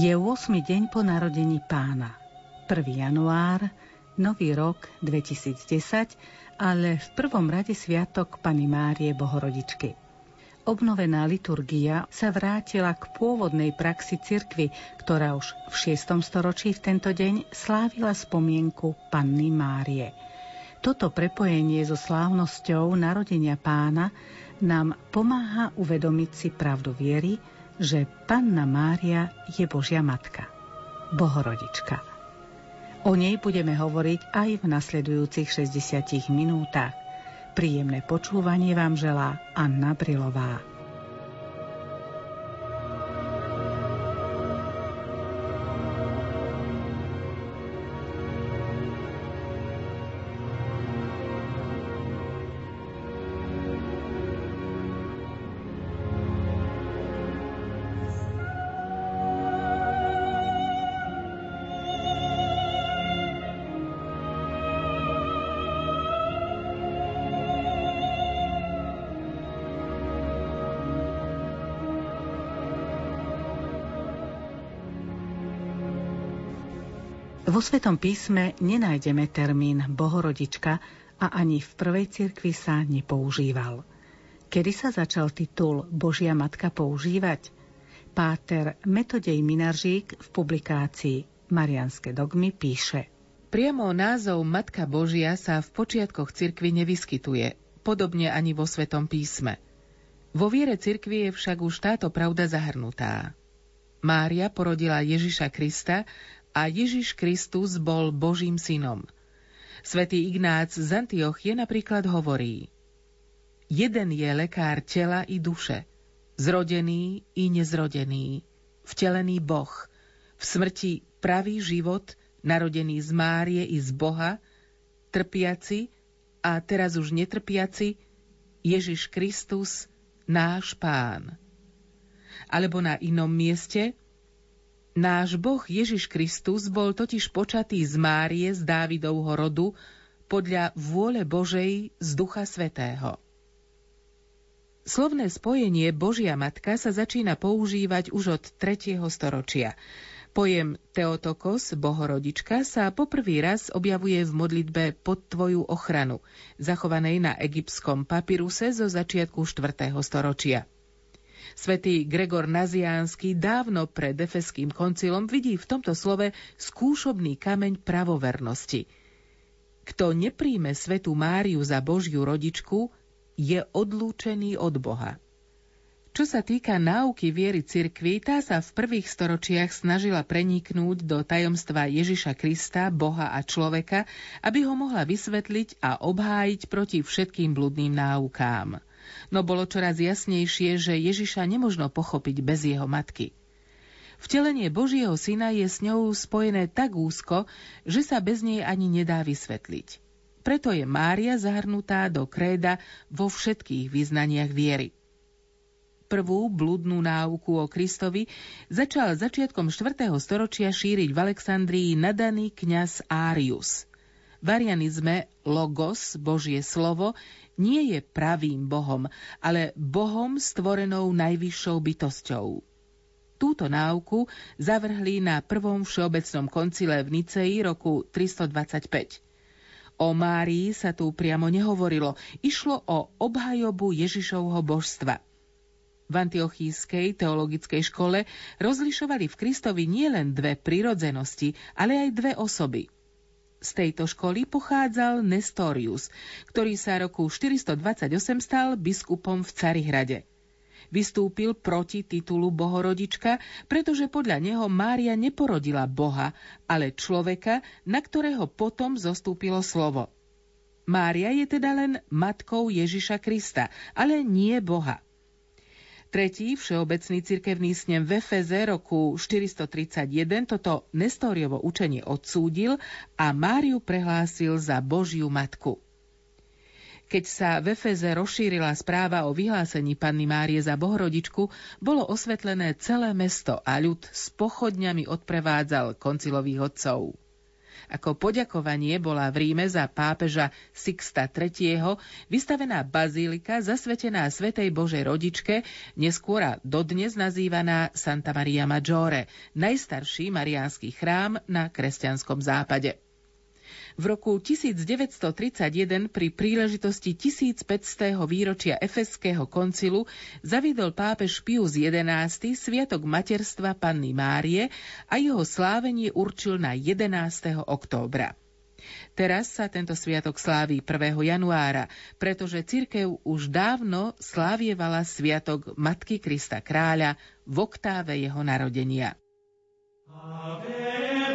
Je 8. deň po narodení pána. 1. január, nový rok 2010, ale v prvom rade sviatok Pany Márie Bohorodičky. Obnovená liturgia sa vrátila k pôvodnej praxi cirkvy, ktorá už v 6. storočí v tento deň slávila spomienku Panny Márie. Toto prepojenie so slávnosťou narodenia pána nám pomáha uvedomiť si pravdu viery, že Panna Mária je Božia Matka, Bohorodička. O nej budeme hovoriť aj v nasledujúcich 60 minútach. Príjemné počúvanie vám želá Anna Brilová. Vo Svetom písme nenájdeme termín Bohorodička a ani v prvej cirkvi sa nepoužíval. Kedy sa začal titul Božia Matka používať? Páter Metodej Minaržík v publikácii Marianské dogmy píše Priamo názov Matka Božia sa v počiatkoch cirkvy nevyskytuje, podobne ani vo Svetom písme. Vo viere cirkvi je však už táto pravda zahrnutá. Mária porodila Ježiša Krista a Ježiš Kristus bol Božím synom. Svetý Ignác z Antiochie napríklad hovorí Jeden je lekár tela i duše, zrodený i nezrodený, vtelený Boh, v smrti pravý život, narodený z Márie i z Boha, trpiaci a teraz už netrpiaci, Ježiš Kristus, náš Pán. Alebo na inom mieste – Náš Boh Ježiš Kristus bol totiž počatý z Márie z Dávidovho rodu podľa vôle Božej z Ducha Svetého. Slovné spojenie Božia Matka sa začína používať už od 3. storočia. Pojem Teotokos, Bohorodička, sa poprvý raz objavuje v modlitbe pod tvoju ochranu, zachovanej na egyptskom papiruse zo začiatku 4. storočia. Svetý Gregor Naziánsky dávno pred Efeským koncilom vidí v tomto slove skúšobný kameň pravovernosti. Kto nepríjme Svetu Máriu za Božiu rodičku, je odlúčený od Boha. Čo sa týka náuky viery cirkvy, tá sa v prvých storočiach snažila preniknúť do tajomstva Ježiša Krista, Boha a človeka, aby ho mohla vysvetliť a obhájiť proti všetkým bludným náukám no bolo čoraz jasnejšie, že Ježiša nemožno pochopiť bez jeho matky. Vtelenie Božieho syna je s ňou spojené tak úzko, že sa bez nej ani nedá vysvetliť. Preto je Mária zahrnutá do kréda vo všetkých vyznaniach viery. Prvú blúdnu náuku o Kristovi začal začiatkom 4. storočia šíriť v Alexandrii nadaný kňaz Árius. V arianizme logos, Božie slovo, nie je pravým Bohom, ale Bohom stvorenou najvyššou bytosťou. Túto náuku zavrhli na prvom všeobecnom koncile v Nicei roku 325. O Márii sa tu priamo nehovorilo, išlo o obhajobu Ježišovho božstva. V antiochískej teologickej škole rozlišovali v Kristovi nielen dve prirodzenosti, ale aj dve osoby – z tejto školy pochádzal Nestorius, ktorý sa roku 428 stal biskupom v Carihrade. Vystúpil proti titulu Bohorodička, pretože podľa neho Mária neporodila Boha, ale človeka, na ktorého potom zostúpilo slovo. Mária je teda len matkou Ježiša Krista, ale nie Boha. Tretí všeobecný cirkevný snem v Efeze roku 431 toto Nestoriovo učenie odsúdil a Máriu prehlásil za Božiu matku. Keď sa v Efeze rozšírila správa o vyhlásení Panny Márie za Bohorodičku, bolo osvetlené celé mesto a ľud s pochodňami odprevádzal koncilových odcov. Ako poďakovanie bola v Ríme za pápeža Sixta III. vystavená bazílika zasvetená Svetej Božej rodičke, neskôr dodnes nazývaná Santa Maria Maggiore, najstarší mariánsky chrám na kresťanskom západe. V roku 1931 pri príležitosti 1500. výročia Efeského koncilu zaviedol pápež Pius XI sviatok materstva Panny Márie a jeho slávenie určil na 11. októbra. Teraz sa tento sviatok sláví 1. januára, pretože cirkev už dávno slávievala sviatok Matky Krista Kráľa v oktáve jeho narodenia. Ave.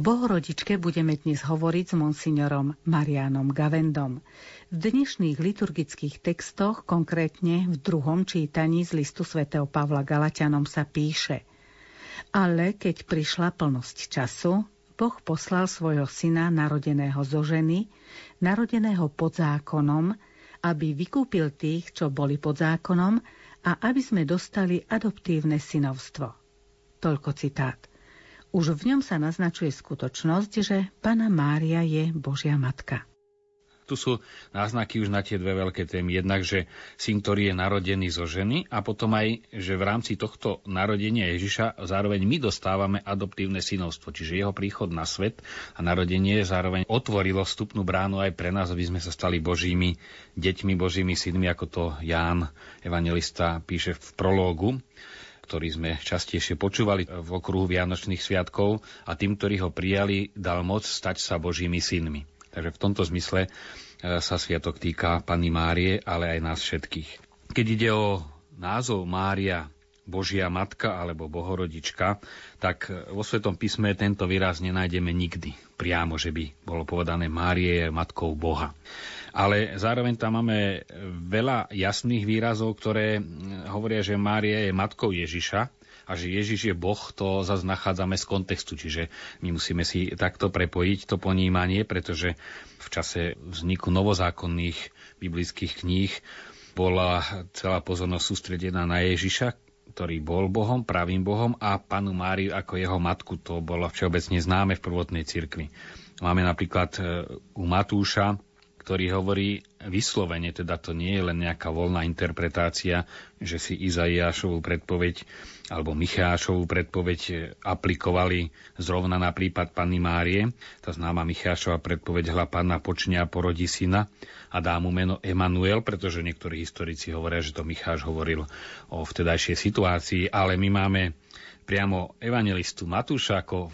Bohorodičke budeme dnes hovoriť s monsignorom Marianom Gavendom. V dnešných liturgických textoch, konkrétne v druhom čítaní z listu svätého Pavla Galatianom sa píše Ale keď prišla plnosť času, Boh poslal svojho syna narodeného zo ženy, narodeného pod zákonom, aby vykúpil tých, čo boli pod zákonom a aby sme dostali adoptívne synovstvo. Toľko citát. Už v ňom sa naznačuje skutočnosť, že Pana Mária je Božia Matka. Tu sú náznaky už na tie dve veľké témy. Jednak, že syn, ktorý je narodený zo ženy a potom aj, že v rámci tohto narodenia Ježiša zároveň my dostávame adoptívne synovstvo, čiže jeho príchod na svet a narodenie zároveň otvorilo vstupnú bránu aj pre nás, aby sme sa stali Božími deťmi, Božími synmi, ako to Ján, evangelista, píše v prológu ktorý sme častejšie počúvali v okruhu Vianočných sviatkov a tým, ktorí ho prijali, dal moc stať sa Božími synmi. Takže v tomto zmysle e, sa sviatok týka Pani Márie, ale aj nás všetkých. Keď ide o názov Mária, Božia Matka alebo Bohorodička, tak vo Svetom písme tento výraz nenájdeme nikdy. Priamo, že by bolo povedané Márie je Matkou Boha ale zároveň tam máme veľa jasných výrazov, ktoré hovoria, že Mária je matkou Ježiša a že Ježiš je Boh, to zase nachádzame z kontextu, čiže my musíme si takto prepojiť to ponímanie, pretože v čase vzniku novozákonných biblických kníh bola celá pozornosť sústredená na Ježiša, ktorý bol Bohom, pravým Bohom a panu Máriu ako jeho matku. To bolo všeobecne známe v prvotnej cirkvi. Máme napríklad e, u Matúša ktorý hovorí, vyslovene, teda to nie je len nejaká voľná interpretácia, že si Izaiášovú predpoveď alebo Michášovú predpoveď aplikovali zrovna na prípad Panny Márie. Tá známa Michášova predpoveď hla Panna počne a porodí syna a dá mu meno Emanuel, pretože niektorí historici hovoria, že to Micháš hovoril o vtedajšej situácii, ale my máme priamo evangelistu Matúša ako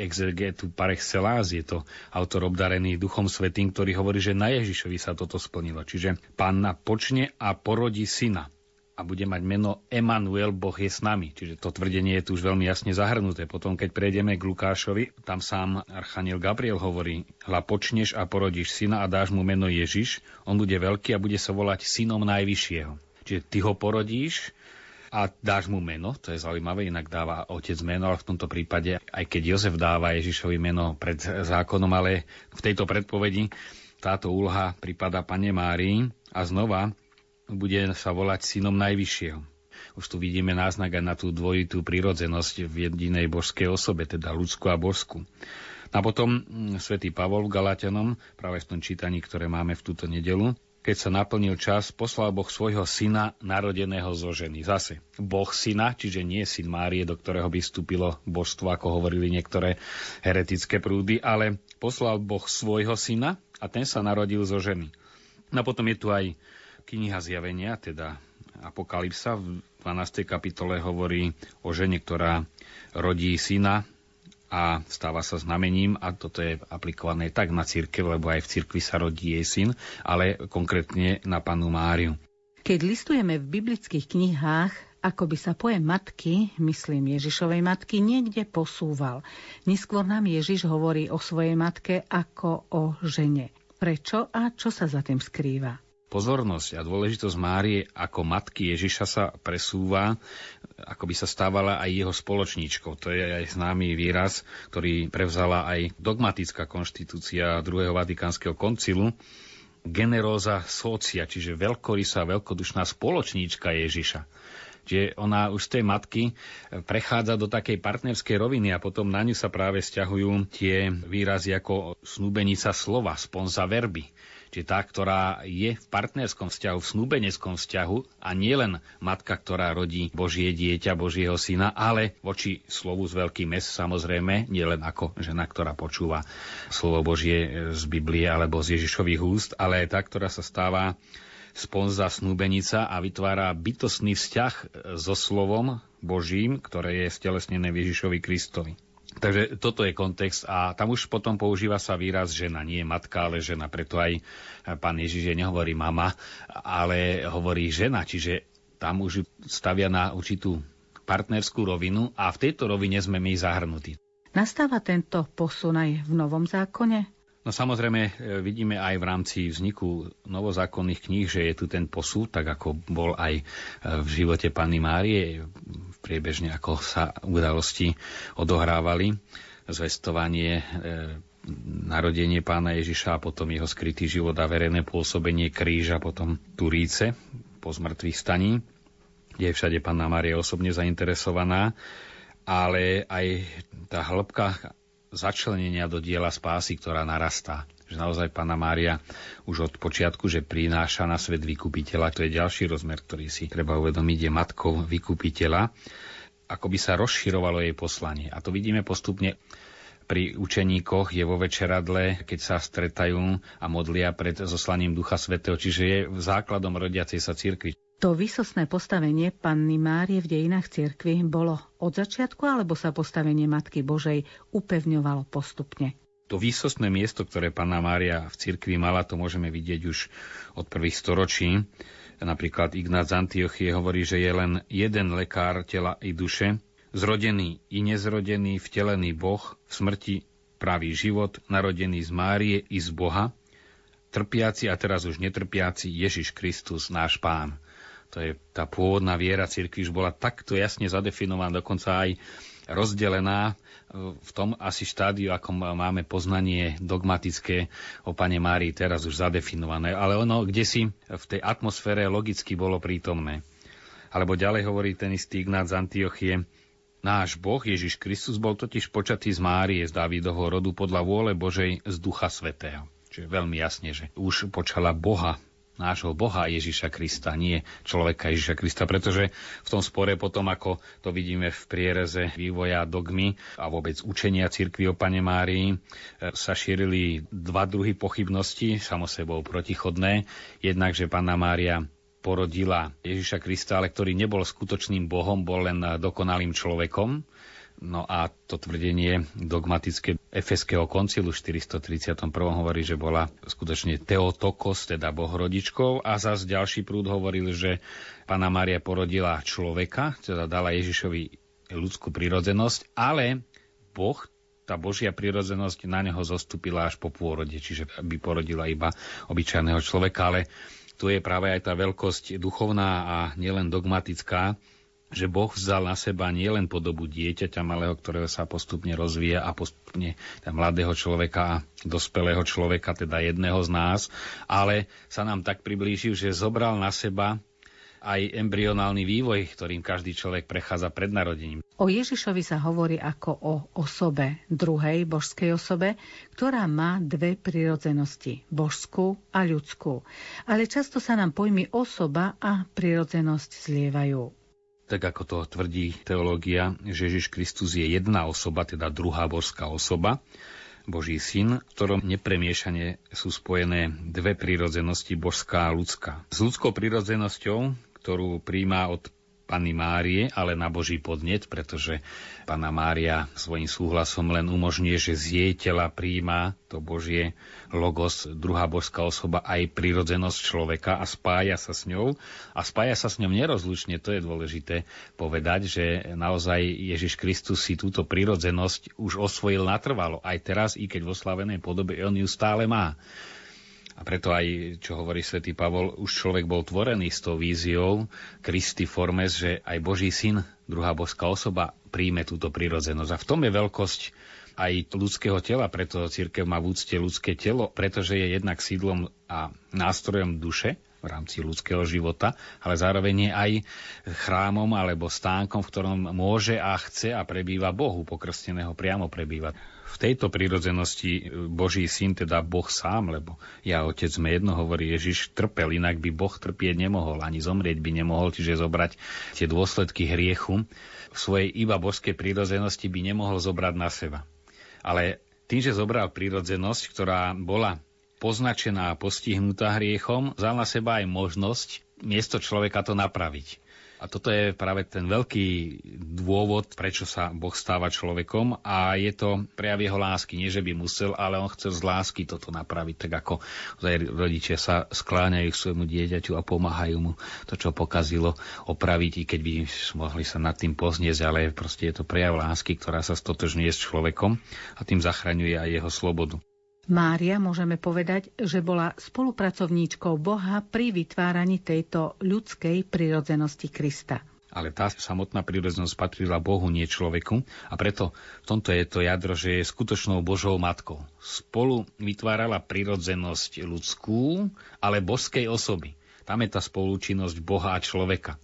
exegetu par excellence, je to autor obdarený Duchom Svetým, ktorý hovorí, že na Ježišovi sa toto splnilo. Čiže panna počne a porodí syna a bude mať meno Emanuel, Boh je s nami. Čiže to tvrdenie je tu už veľmi jasne zahrnuté. Potom, keď prejdeme k Lukášovi, tam sám Archaniel Gabriel hovorí, hla počneš a porodíš syna a dáš mu meno Ježiš, on bude veľký a bude sa volať synom Najvyššieho. Čiže ty ho porodíš, a dáš mu meno, to je zaujímavé, inak dáva otec meno, ale v tomto prípade, aj keď Jozef dáva Ježišovi meno pred zákonom, ale v tejto predpovedi táto úloha prípada Pane Márii a znova bude sa volať synom Najvyššieho. Už tu vidíme náznak aj na tú dvojitú prirodzenosť v jedinej božskej osobe, teda ľudskú a božskú. A potom mm, svätý Pavol v Galatianom, práve v tom čítaní, ktoré máme v túto nedelu, keď sa naplnil čas, poslal Boh svojho syna narodeného zo ženy. Zase Boh syna, čiže nie syn Márie, do ktorého by vstúpilo božstvo, ako hovorili niektoré heretické prúdy, ale poslal Boh svojho syna a ten sa narodil zo ženy. No a potom je tu aj kniha zjavenia, teda Apokalypsa v 12. kapitole hovorí o žene, ktorá rodí syna a stáva sa znamením a toto je aplikované tak na církev, lebo aj v cirkvi sa rodí jej syn, ale konkrétne na panu Máriu. Keď listujeme v biblických knihách, ako by sa pojem matky, myslím Ježišovej matky, niekde posúval. Neskôr nám Ježiš hovorí o svojej matke ako o žene. Prečo a čo sa za tým skrýva? Pozornosť a dôležitosť Márie ako matky Ježiša sa presúva, ako by sa stávala aj jeho spoločníčkou. To je aj známy výraz, ktorý prevzala aj dogmatická konštitúcia druhého Vatikánskeho koncilu, generóza socia, čiže veľkorysá, veľkodušná spoločníčka Ježiša. Čiže ona už z tej matky prechádza do takej partnerskej roviny a potom na ňu sa práve stiahujú tie výrazy ako snúbenica slova, sponza verby Čiže tá, ktorá je v partnerskom vzťahu, v snúbeneckom vzťahu a nielen matka, ktorá rodí Božie dieťa, Božieho syna, ale voči slovu z veľkým mes samozrejme, nielen ako žena, ktorá počúva slovo Božie z Biblie alebo z Ježišových úst, ale aj tá, ktorá sa stáva sponza snúbenica a vytvára bytostný vzťah so slovom Božím, ktoré je stelesnené v Ježišovi Kristovi. Takže toto je kontext a tam už potom používa sa výraz žena, nie matka, ale žena. Preto aj pán Ježiš nehovorí mama, ale hovorí žena, čiže tam už stavia na určitú partnerskú rovinu a v tejto rovine sme my zahrnutí. Nastáva tento posun aj v Novom zákone? No samozrejme e, vidíme aj v rámci vzniku novozákonných kníh, že je tu ten posúd, tak ako bol aj e, v živote Panny Márie, priebežne ako sa udalosti odohrávali, zvestovanie e, narodenie pána Ježiša a potom jeho skrytý život a verejné pôsobenie kríža, potom Turíce po zmrtvých staní, kde je všade Panna Mária osobne zainteresovaná, ale aj tá hĺbka začlenenia do diela spásy, ktorá narastá. Že naozaj Pána Mária už od počiatku, že prináša na svet vykupiteľa, to je ďalší rozmer, ktorý si treba uvedomiť, je matkou vykupiteľa, ako by sa rozširovalo jej poslanie. A to vidíme postupne pri učeníkoch je vo večeradle, keď sa stretajú a modlia pred zoslaním Ducha Svetého, čiže je základom rodiacej sa cirkvi. To vysosné postavenie panny Márie v dejinách cirkvi bolo od začiatku, alebo sa postavenie Matky Božej upevňovalo postupne? To výsostné miesto, ktoré panna Mária v cirkvi mala, to môžeme vidieť už od prvých storočí. Napríklad Ignác Antiochie hovorí, že je len jeden lekár tela i duše, zrodený i nezrodený, vtelený Boh, v smrti pravý život, narodený z Márie i z Boha, trpiaci a teraz už netrpiaci Ježiš Kristus, náš Pán. To je tá pôvodná viera cirkvi už bola takto jasne zadefinovaná, dokonca aj rozdelená e, v tom asi štádiu, ako máme poznanie dogmatické o Pane Márii teraz už zadefinované. Ale ono kde si v tej atmosfére logicky bolo prítomné. Alebo ďalej hovorí ten istý Ignác z Antiochie, Náš Boh Ježiš Kristus bol totiž počatý z Márie z Dávidovho rodu podľa vôle Božej z Ducha Svetého. Čiže veľmi jasne, že už počala Boha nášho Boha Ježiša Krista, nie človeka Ježiša Krista, pretože v tom spore potom, ako to vidíme v priereze vývoja dogmy a vôbec učenia cirkvi o Pane Márii, e, sa šírili dva druhy pochybnosti, samo sebou protichodné. Jednak, že Panna Mária porodila Ježiša Krista, ale ktorý nebol skutočným Bohom, bol len dokonalým človekom. No a to tvrdenie dogmatické Efeského koncilu 431. hovorí, že bola skutočne Teotokos, teda bohorodičkou a zase ďalší prúd hovoril, že Pana Mária porodila človeka, teda dala Ježišovi ľudskú prirodzenosť, ale Boh tá Božia prirodzenosť na neho zostúpila až po pôrode, čiže by porodila iba obyčajného človeka, ale tu je práve aj tá veľkosť duchovná a nielen dogmatická, že Boh vzal na seba nielen podobu dieťaťa malého, ktorého sa postupne rozvíja a postupne mladého človeka a dospelého človeka, teda jedného z nás, ale sa nám tak priblížil, že zobral na seba aj embryonálny vývoj, ktorým každý človek prechádza pred narodením. O Ježišovi sa hovorí ako o osobe, druhej božskej osobe, ktorá má dve prirodzenosti, božskú a ľudskú. Ale často sa nám pojmy osoba a prirodzenosť zlievajú tak ako to tvrdí teológia, že Ježiš Kristus je jedna osoba, teda druhá božská osoba, Boží syn, v ktorom nepremiešane sú spojené dve prírodzenosti, božská a ľudská. S ľudskou prírodzenosťou, ktorú príjma od Panny Márie, ale na Boží podnet, pretože Pana Mária svojim súhlasom len umožňuje, že z jej tela príjma to Božie logos, druhá božská osoba, aj prirodzenosť človeka a spája sa s ňou. A spája sa s ňou nerozlučne, to je dôležité povedať, že naozaj Ježiš Kristus si túto prirodzenosť už osvojil natrvalo. Aj teraz, i keď vo slavenej podobe, on ju stále má. A preto aj, čo hovorí svätý Pavol, už človek bol tvorený s tou víziou Christi Formes, že aj Boží syn, druhá božská osoba, príjme túto prírodzenosť. A v tom je veľkosť aj ľudského tela, preto církev má v úcte ľudské telo, pretože je jednak sídlom a nástrojom duše, v rámci ľudského života, ale zároveň je aj chrámom alebo stánkom, v ktorom môže a chce a prebýva Bohu, pokrsteného priamo prebýva v tejto prírodzenosti Boží syn, teda Boh sám, lebo ja otec sme jedno, hovorí Ježiš, trpel, inak by Boh trpieť nemohol, ani zomrieť by nemohol, čiže zobrať tie dôsledky hriechu v svojej iba božskej prírodzenosti by nemohol zobrať na seba. Ale tým, že zobral prírodzenosť, ktorá bola poznačená a postihnutá hriechom, vzal na seba aj možnosť miesto človeka to napraviť. A toto je práve ten veľký dôvod, prečo sa Boh stáva človekom a je to prejav jeho lásky. Nie, že by musel, ale on chcel z lásky toto napraviť, tak ako rodičia sa skláňajú k svojmu dieťaťu a pomáhajú mu to, čo pokazilo, opraviť, i keď by mohli sa nad tým poznieť, ale proste je to prejav lásky, ktorá sa stotožňuje s človekom a tým zachraňuje aj jeho slobodu. Mária môžeme povedať, že bola spolupracovníčkou Boha pri vytváraní tejto ľudskej prirodzenosti Krista. Ale tá samotná prírodzenosť patrila Bohu, nie človeku a preto v tomto je to jadro, že je skutočnou Božou matkou. Spolu vytvárala prírodzenosť ľudskú, ale božskej osoby. Tam je tá spolúčinnosť Boha a človeka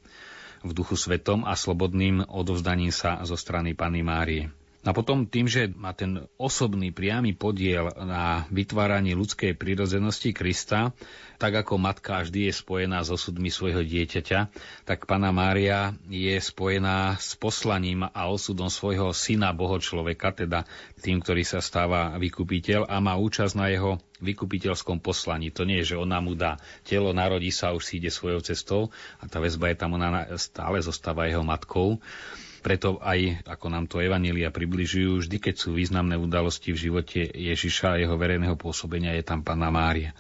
v duchu svetom a slobodným odovzdaním sa zo strany Pany Márie. A potom tým, že má ten osobný priamy podiel na vytváraní ľudskej prírodzenosti Krista, tak ako matka vždy je spojená s osudmi svojho dieťaťa, tak Pana Mária je spojená s poslaním a osudom svojho syna Boho človeka, teda tým, ktorý sa stáva vykupiteľ a má účasť na jeho vykupiteľskom poslaní. To nie je, že ona mu dá telo, narodí sa, už si ide svojou cestou a tá väzba je tam, ona stále zostáva jeho matkou. Preto aj, ako nám to Evanília približujú, vždy, keď sú významné udalosti v živote Ježiša a jeho verejného pôsobenia, je tam Panna Mária.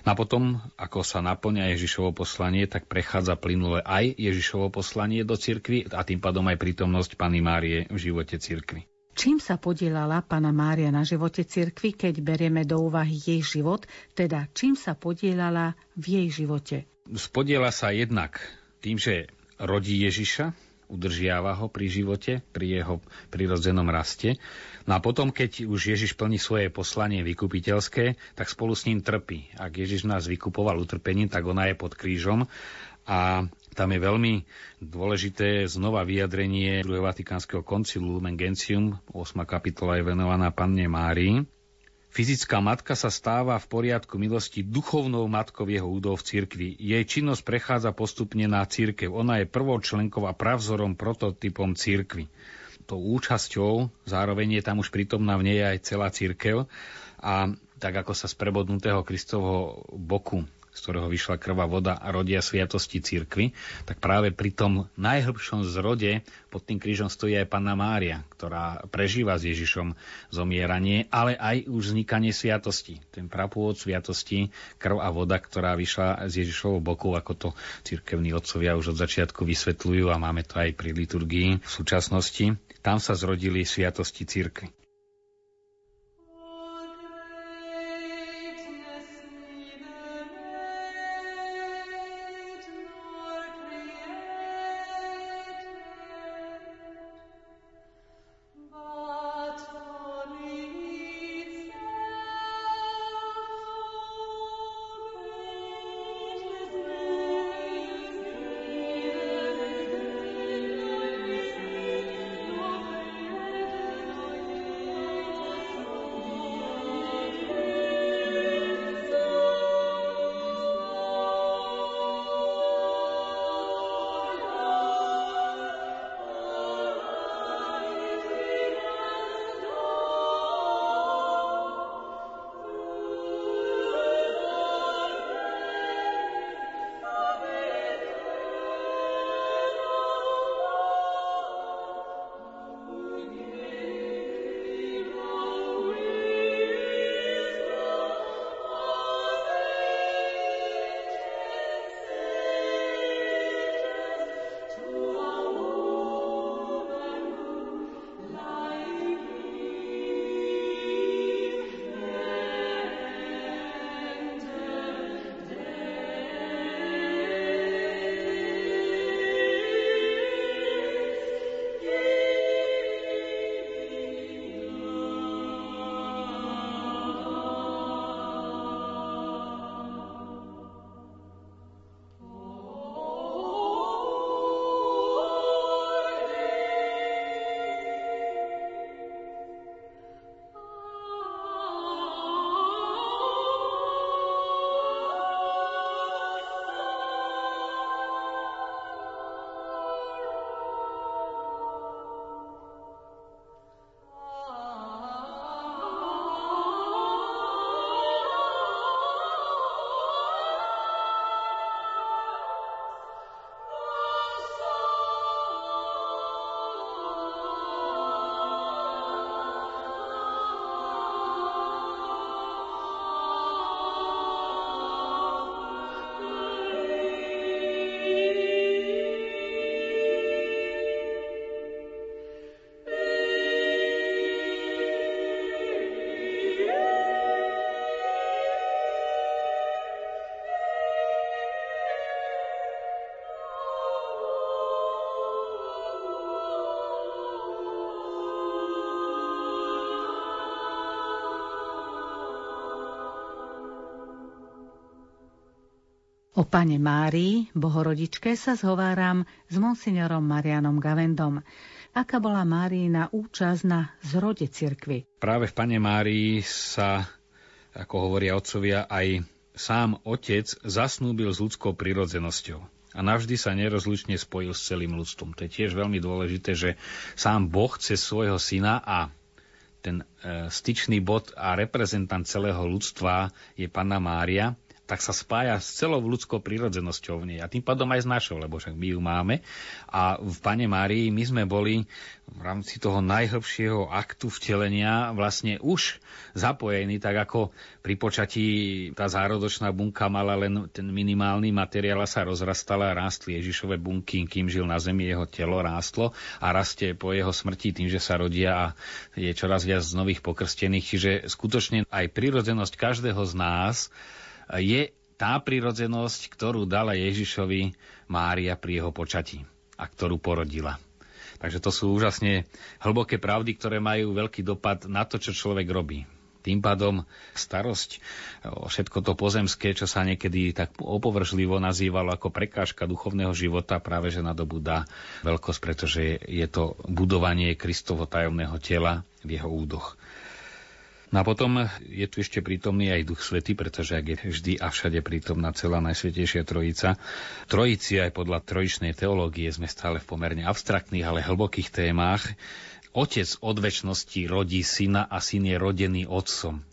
No a potom, ako sa naplňa Ježišovo poslanie, tak prechádza plynule aj Ježišovo poslanie do cirkvy a tým pádom aj prítomnosť Pany Márie v živote cirkvy. Čím sa podielala Pana Mária na živote cirkvy, keď berieme do úvahy jej život, teda čím sa podielala v jej živote? Spodiela sa jednak tým, že rodí Ježiša, udržiava ho pri živote, pri jeho prirodzenom raste. No a potom, keď už Ježiš plní svoje poslanie vykupiteľské, tak spolu s ním trpí. Ak Ježiš nás vykupoval utrpením, tak ona je pod krížom a tam je veľmi dôležité znova vyjadrenie 2. Vatikánskeho koncilu Lumen Gentium, 8. kapitola je venovaná Panne Márii, Fyzická matka sa stáva v poriadku milosti duchovnou matkou jeho údov v cirkvi. Jej činnosť prechádza postupne na církev. Ona je prvou členkou a pravzorom, prototypom církvy. Tou účasťou zároveň je tam už prítomná v nej aj celá církev a tak ako sa z prebodnutého Kristovho boku ktorého vyšla krvá voda a rodia sviatosti cirkvy, tak práve pri tom najhlbšom zrode pod tým krížom stojí aj Panna Mária, ktorá prežíva s Ježišom zomieranie, ale aj už vznikanie sviatosti. Ten prapôvod sviatosti, krv a voda, ktorá vyšla z Ježišovho boku, ako to cirkevní otcovia už od začiatku vysvetľujú a máme to aj pri liturgii v súčasnosti. Tam sa zrodili sviatosti cirkvy. O pane Márii, bohorodičke, sa zhováram s monsignorom Marianom Gavendom. Aká bola Máriina účasť na zrode cirkvy? Práve v pane Márii sa, ako hovoria otcovia, aj sám otec zasnúbil s ľudskou prirodzenosťou a navždy sa nerozlučne spojil s celým ľudstvom. To je tiež veľmi dôležité, že sám Boh cez svojho syna a ten e, styčný bod a reprezentant celého ľudstva je Panna Mária, tak sa spája s celou ľudskou prírodzenosťou v nej a tým pádom aj s našou, lebo však my ju máme. A v Pane Márii my sme boli v rámci toho najhlbšieho aktu vtelenia vlastne už zapojení, tak ako pri počatí tá zárodočná bunka mala len ten minimálny materiál a sa rozrastala a rástli Ježišové bunky, kým žil na zemi, jeho telo rástlo a rastie po jeho smrti tým, že sa rodia a je čoraz viac nových pokrstených. Čiže skutočne aj prírodzenosť každého z nás je tá prirodzenosť, ktorú dala Ježišovi Mária pri jeho počatí a ktorú porodila. Takže to sú úžasne hlboké pravdy, ktoré majú veľký dopad na to, čo človek robí. Tým pádom starosť všetko to pozemské, čo sa niekedy tak opovržlivo nazývalo ako prekážka duchovného života, práve že nadobúda veľkosť, pretože je to budovanie Kristovo tajomného tela v jeho údoch. No a potom je tu ešte prítomný aj Duch Svety, pretože ak je vždy a všade prítomná celá Najsvetejšia Trojica. Trojici aj podľa trojičnej teológie sme stále v pomerne abstraktných, ale hlbokých témach. Otec od väčšnosti rodí syna a syn je rodený otcom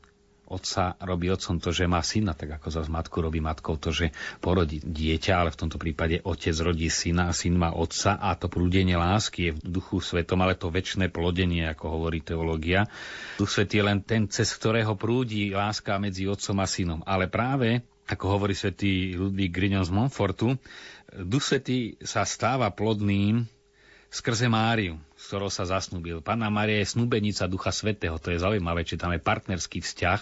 otca robí otcom to, že má syna, tak ako zase matku robí matkou to, že porodí dieťa, ale v tomto prípade otec rodí syna a syn má otca a to prúdenie lásky je v duchu svetom, ale to väčšie plodenie, ako hovorí teológia. Duch svet je len ten, cez ktorého prúdi láska medzi otcom a synom. Ale práve, ako hovorí svätý Ludvík Grignon z Montfortu, Duch Svetý sa stáva plodným skrze Máriu, ktorou sa zasnúbil. Pána Mária je snúbenica Ducha Svetého, to je zaujímavé, či tam je partnerský vzťah,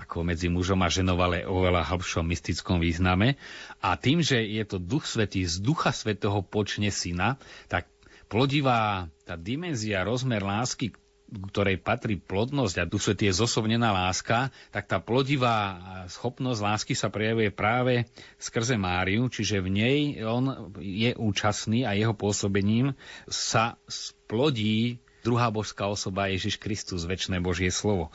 ako medzi mužom a ženou, ale oveľa hlbšom mystickom význame. A tým, že je to Duch Svetý z Ducha Svetého počne syna, tak plodivá tá dimenzia, rozmer lásky, ktorej patrí plodnosť a Svetý je zosobnená láska, tak tá plodivá schopnosť lásky sa prejavuje práve skrze Máriu, čiže v nej on je účastný a jeho pôsobením sa splodí druhá božská osoba Ježiš Kristus, väčšné Božie slovo.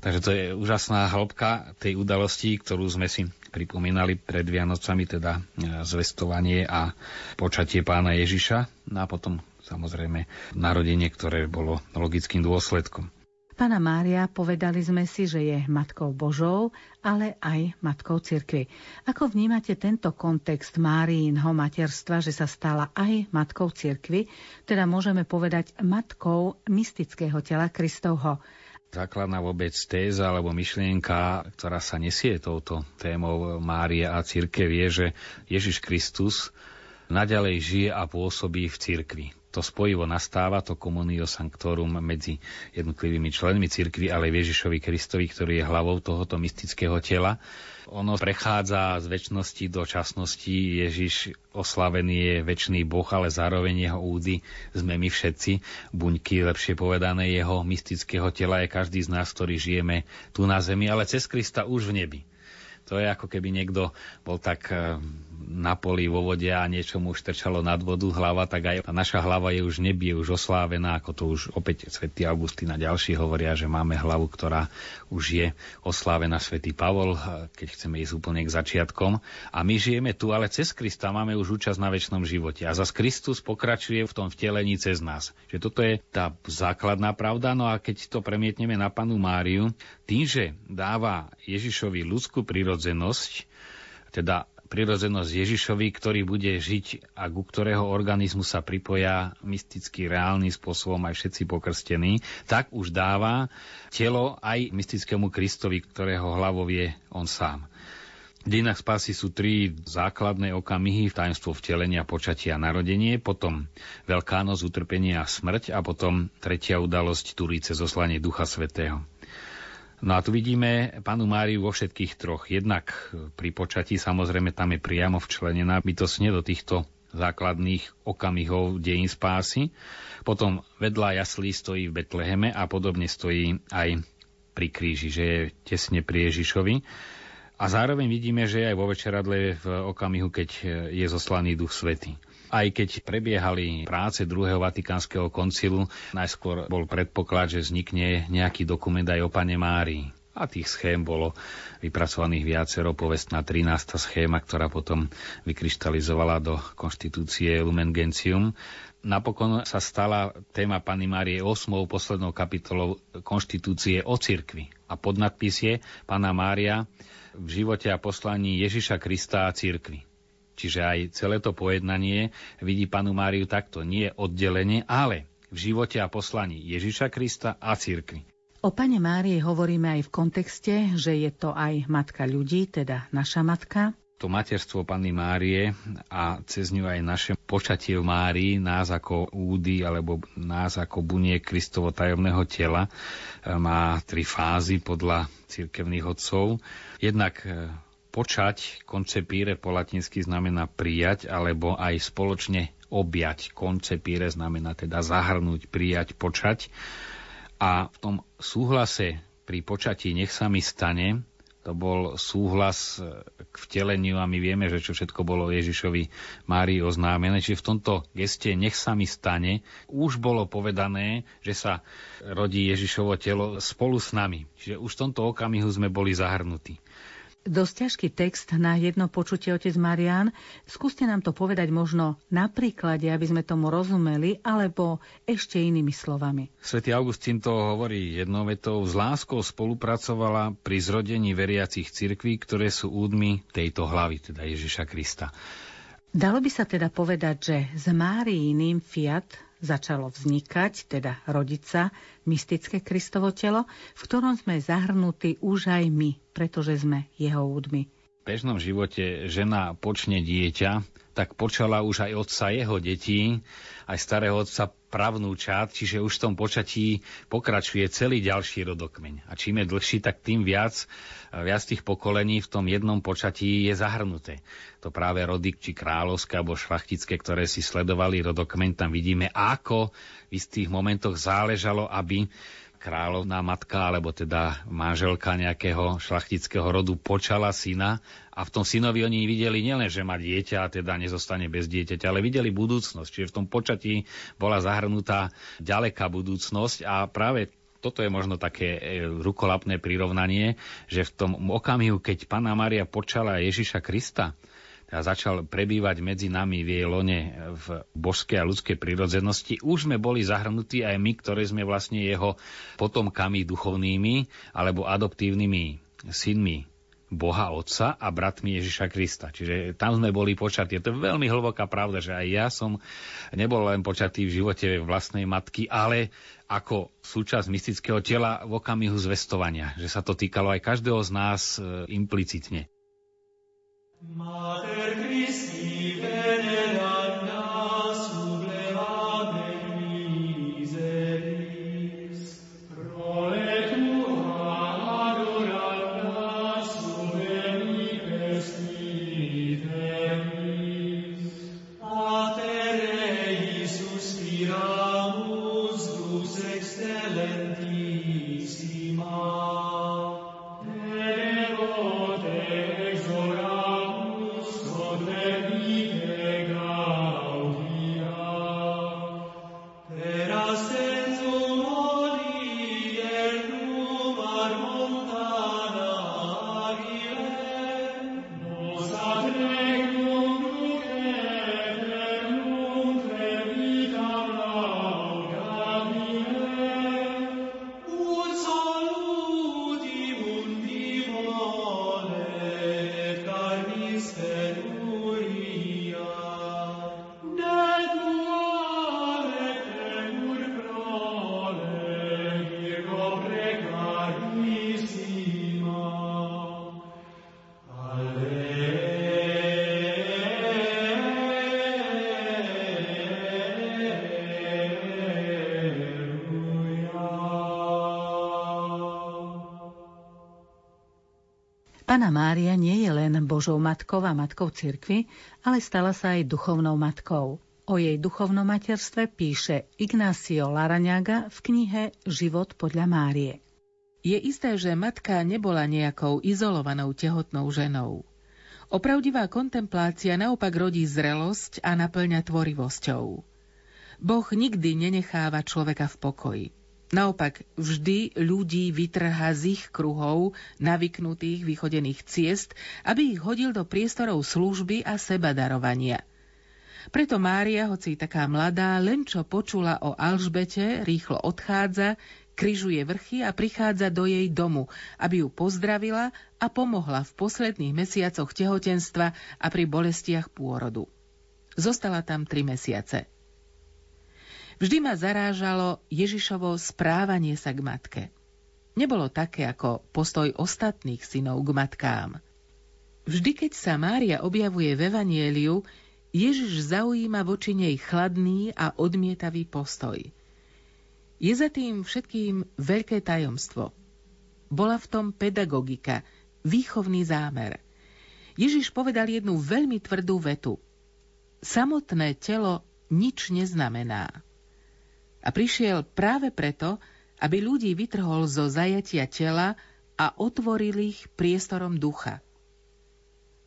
Takže to je úžasná hĺbka tej udalosti, ktorú sme si pripomínali pred Vianocami, teda zvestovanie a počatie pána Ježiša. No a potom samozrejme narodenie, ktoré bolo logickým dôsledkom. Pana Mária, povedali sme si, že je matkou Božou, ale aj matkou cirkvi. Ako vnímate tento kontext Máriinho materstva, že sa stala aj matkou cirkvi, teda môžeme povedať matkou mystického tela Kristovho? Základná vôbec téza alebo myšlienka, ktorá sa nesie touto témou Mária a církev je, že Ježiš Kristus naďalej žije a pôsobí v cirkvi to spojivo nastáva, to komunio sanctorum medzi jednotlivými členmi cirkvi, ale Ježišovi Kristovi, ktorý je hlavou tohoto mystického tela. Ono prechádza z väčšnosti do časnosti. Ježiš oslavený je väčší Boh, ale zároveň jeho údy sme my všetci. Buňky, lepšie povedané, jeho mystického tela je každý z nás, ktorý žijeme tu na zemi, ale cez Krista už v nebi. To je ako keby niekto bol tak eh, na poli vo vode a niečo mu už trčalo nad vodu hlava, tak aj naša hlava je už nebie, už oslávená, ako to už opäť svätý Augustín a ďalší hovoria, že máme hlavu, ktorá už je oslávená svätý Pavol, eh, keď chceme ísť úplne k začiatkom. A my žijeme tu, ale cez Krista máme už účasť na väčšnom živote. A zas Kristus pokračuje v tom vtelení cez nás. Že toto je tá základná pravda. No a keď to premietneme na panu Máriu, tým, že dáva Ježišovi ľudskú prirodzenosť, teda prirodzenosť Ježišovi, ktorý bude žiť a ku ktorého organizmu sa pripoja mysticky reálnym spôsobom aj všetci pokrstení, tak už dáva telo aj mystickému Kristovi, ktorého hlavou je on sám. V dejinách spásy sú tri základné okamihy, tajemstvo vtelenia, počatia a narodenie, potom Veľká noc, utrpenie a smrť a potom tretia udalosť Turíce, zoslanie Ducha Svetého. No a tu vidíme panu Máriu vo všetkých troch. Jednak pri počatí samozrejme tam je priamo včlenená bytosne do týchto základných okamihov dejín spásy. Potom vedľa jaslí stojí v Betleheme a podobne stojí aj pri kríži, že je tesne pri Ježišovi. A zároveň vidíme, že aj vo večeradle v okamihu, keď je zoslaný Duch Svety. Aj keď prebiehali práce druhého Vatikánskeho koncilu, najskôr bol predpoklad, že vznikne nejaký dokument aj o pane Márii. A tých schém bolo vypracovaných viacero, povestná 13. schéma, ktorá potom vykryštalizovala do konštitúcie Lumen Gentium. Napokon sa stala téma Pany Márie 8. poslednou kapitolou konštitúcie o cirkvi. A podnadpis je Pana Mária v živote a poslaní Ježiša Krista a cirkvi. Čiže aj celé to pojednanie vidí panu Máriu takto, nie oddelenie, ale v živote a poslaní Ježiša Krista a církvy. O pane Márii hovoríme aj v kontexte, že je to aj matka ľudí, teda naša matka. To materstvo Panny Márie a cez ňu aj naše počatie v Márii, nás ako údy alebo nás ako bunie Kristovo tajomného tela, má tri fázy podľa cirkevných odcov. Jednak počať, koncepíre po latinsky znamená prijať, alebo aj spoločne objať. Koncepíre znamená teda zahrnúť, prijať, počať. A v tom súhlase pri počatí nech sa mi stane to bol súhlas k vteleniu a my vieme, že čo všetko bolo Ježišovi Márii oznámené. Čiže v tomto geste nech sa mi stane, už bolo povedané, že sa rodí Ježišovo telo spolu s nami. Čiže už v tomto okamihu sme boli zahrnutí dosť ťažký text na jedno počutie, otec Marian. Skúste nám to povedať možno na príklade, aby sme tomu rozumeli, alebo ešte inými slovami. Svetý Augustín to hovorí jednou vetou. S láskou spolupracovala pri zrodení veriacich cirkví, ktoré sú údmi tejto hlavy, teda Ježiša Krista. Dalo by sa teda povedať, že z Máriiným fiat začalo vznikať, teda rodiť sa, mystické Kristovo telo, v ktorom sme zahrnutí už aj my, pretože sme jeho údmi. V bežnom živote žena počne dieťa, tak počala už aj otca jeho detí, aj starého otca pravnúčat, čiže už v tom počatí pokračuje celý ďalší rodokmeň. A čím je dlhší, tak tým viac, viac tých pokolení v tom jednom počatí je zahrnuté. To práve rody, či kráľovské alebo šlachtické, ktoré si sledovali rodokmeň, tam vidíme, ako v istých momentoch záležalo, aby kráľovná matka, alebo teda manželka nejakého šlachtického rodu počala syna a v tom synovi oni videli nielen, že má dieťa a teda nezostane bez dieťaťa, ale videli budúcnosť. Čiže v tom počatí bola zahrnutá ďaleká budúcnosť a práve toto je možno také e, rukolapné prirovnanie, že v tom okamihu, keď Pana Maria počala Ježiša Krista, a začal prebývať medzi nami v jej lone v božskej a ľudskej prirodzenosti, už sme boli zahrnutí aj my, ktorí sme vlastne jeho potomkami duchovnými alebo adoptívnymi synmi Boha Otca a bratmi Ježiša Krista. Čiže tam sme boli počatí. To je veľmi hlboká pravda, že aj ja som nebol len počatý v živote vlastnej matky, ale ako súčasť mystického tela v okamihu zvestovania. Že sa to týkalo aj každého z nás e, implicitne. Mater Christi Božou matkou a matkou cirkvy, ale stala sa aj duchovnou matkou. O jej duchovnom materstve píše Ignacio Laraňaga v knihe Život podľa Márie. Je isté, že matka nebola nejakou izolovanou tehotnou ženou. Opravdivá kontemplácia naopak rodí zrelosť a naplňa tvorivosťou. Boh nikdy nenecháva človeka v pokoji. Naopak, vždy ľudí vytrhá z ich kruhov, navyknutých, vychodených ciest, aby ich hodil do priestorov služby a seba darovania. Preto Mária, hoci taká mladá, len čo počula o Alžbete, rýchlo odchádza, kryžuje vrchy a prichádza do jej domu, aby ju pozdravila a pomohla v posledných mesiacoch tehotenstva a pri bolestiach pôrodu. Zostala tam tri mesiace. Vždy ma zarážalo Ježišovo správanie sa k matke. Nebolo také ako postoj ostatných synov k matkám. Vždy, keď sa Mária objavuje v Evanieliu, Ježiš zaujíma voči nej chladný a odmietavý postoj. Je za tým všetkým veľké tajomstvo. Bola v tom pedagogika, výchovný zámer. Ježiš povedal jednu veľmi tvrdú vetu. Samotné telo nič neznamená a prišiel práve preto, aby ľudí vytrhol zo zajatia tela a otvoril ich priestorom ducha.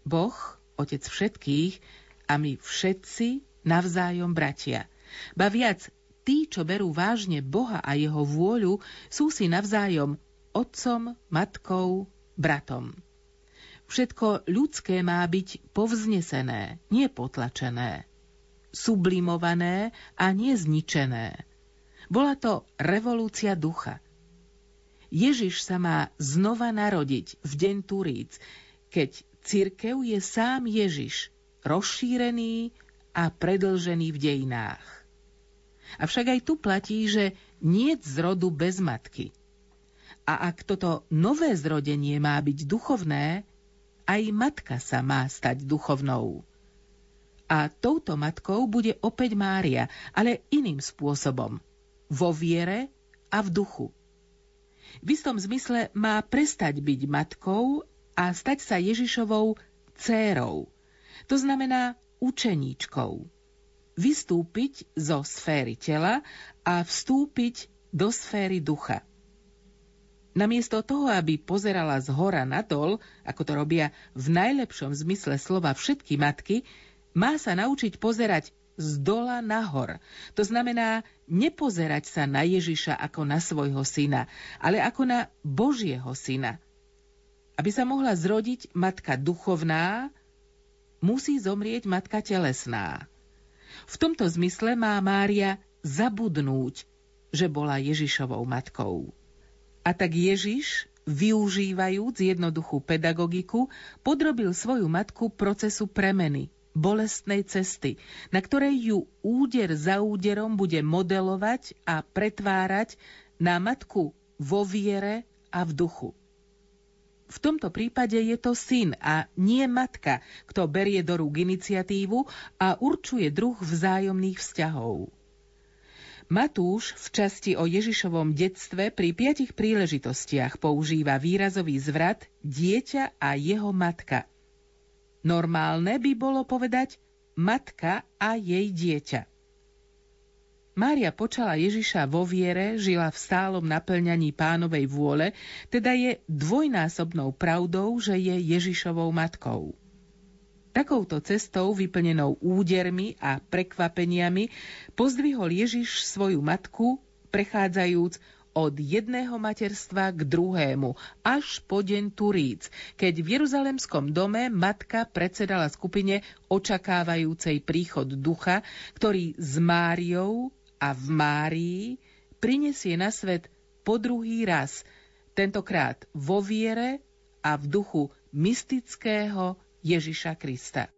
Boh, Otec všetkých, a my všetci navzájom bratia. Ba viac, tí, čo berú vážne Boha a jeho vôľu, sú si navzájom otcom, matkou, bratom. Všetko ľudské má byť povznesené, nie potlačené, sublimované a nie zničené. Bola to revolúcia ducha. Ježiš sa má znova narodiť v deň Turíc, keď cirkev je sám Ježiš, rozšírený a predlžený v dejinách. Avšak aj tu platí, že nie zrodu bez matky. A ak toto nové zrodenie má byť duchovné, aj matka sa má stať duchovnou. A touto matkou bude opäť Mária, ale iným spôsobom. Vo viere a v duchu. V istom zmysle má prestať byť matkou a stať sa Ježišovou dcérou. To znamená učeníčkou. Vystúpiť zo sféry tela a vstúpiť do sféry ducha. Namiesto toho, aby pozerala z hora na dol, ako to robia v najlepšom zmysle slova všetky matky, má sa naučiť pozerať z dola nahor. To znamená nepozerať sa na Ježiša ako na svojho syna, ale ako na Božieho syna. Aby sa mohla zrodiť matka duchovná, musí zomrieť matka telesná. V tomto zmysle má Mária zabudnúť, že bola Ježišovou matkou. A tak Ježiš, využívajúc jednoduchú pedagogiku, podrobil svoju matku procesu premeny, bolestnej cesty, na ktorej ju úder za úderom bude modelovať a pretvárať na matku vo viere a v duchu. V tomto prípade je to syn a nie matka, kto berie do rúk iniciatívu a určuje druh vzájomných vzťahov. Matúš v časti o Ježišovom detstve pri piatich príležitostiach používa výrazový zvrat dieťa a jeho matka. Normálne by bolo povedať matka a jej dieťa. Mária počala Ježiša vo viere, žila v stálom naplňaní pánovej vôle, teda je dvojnásobnou pravdou, že je Ježišovou matkou. Takouto cestou, vyplnenou údermi a prekvapeniami, pozdvihol Ježiš svoju matku, prechádzajúc od jedného materstva k druhému, až po deň Turíc, keď v Jeruzalemskom dome matka predsedala skupine očakávajúcej príchod ducha, ktorý s Máriou a v Márii prinesie na svet po druhý raz, tentokrát vo viere a v duchu mystického Ježiša Krista.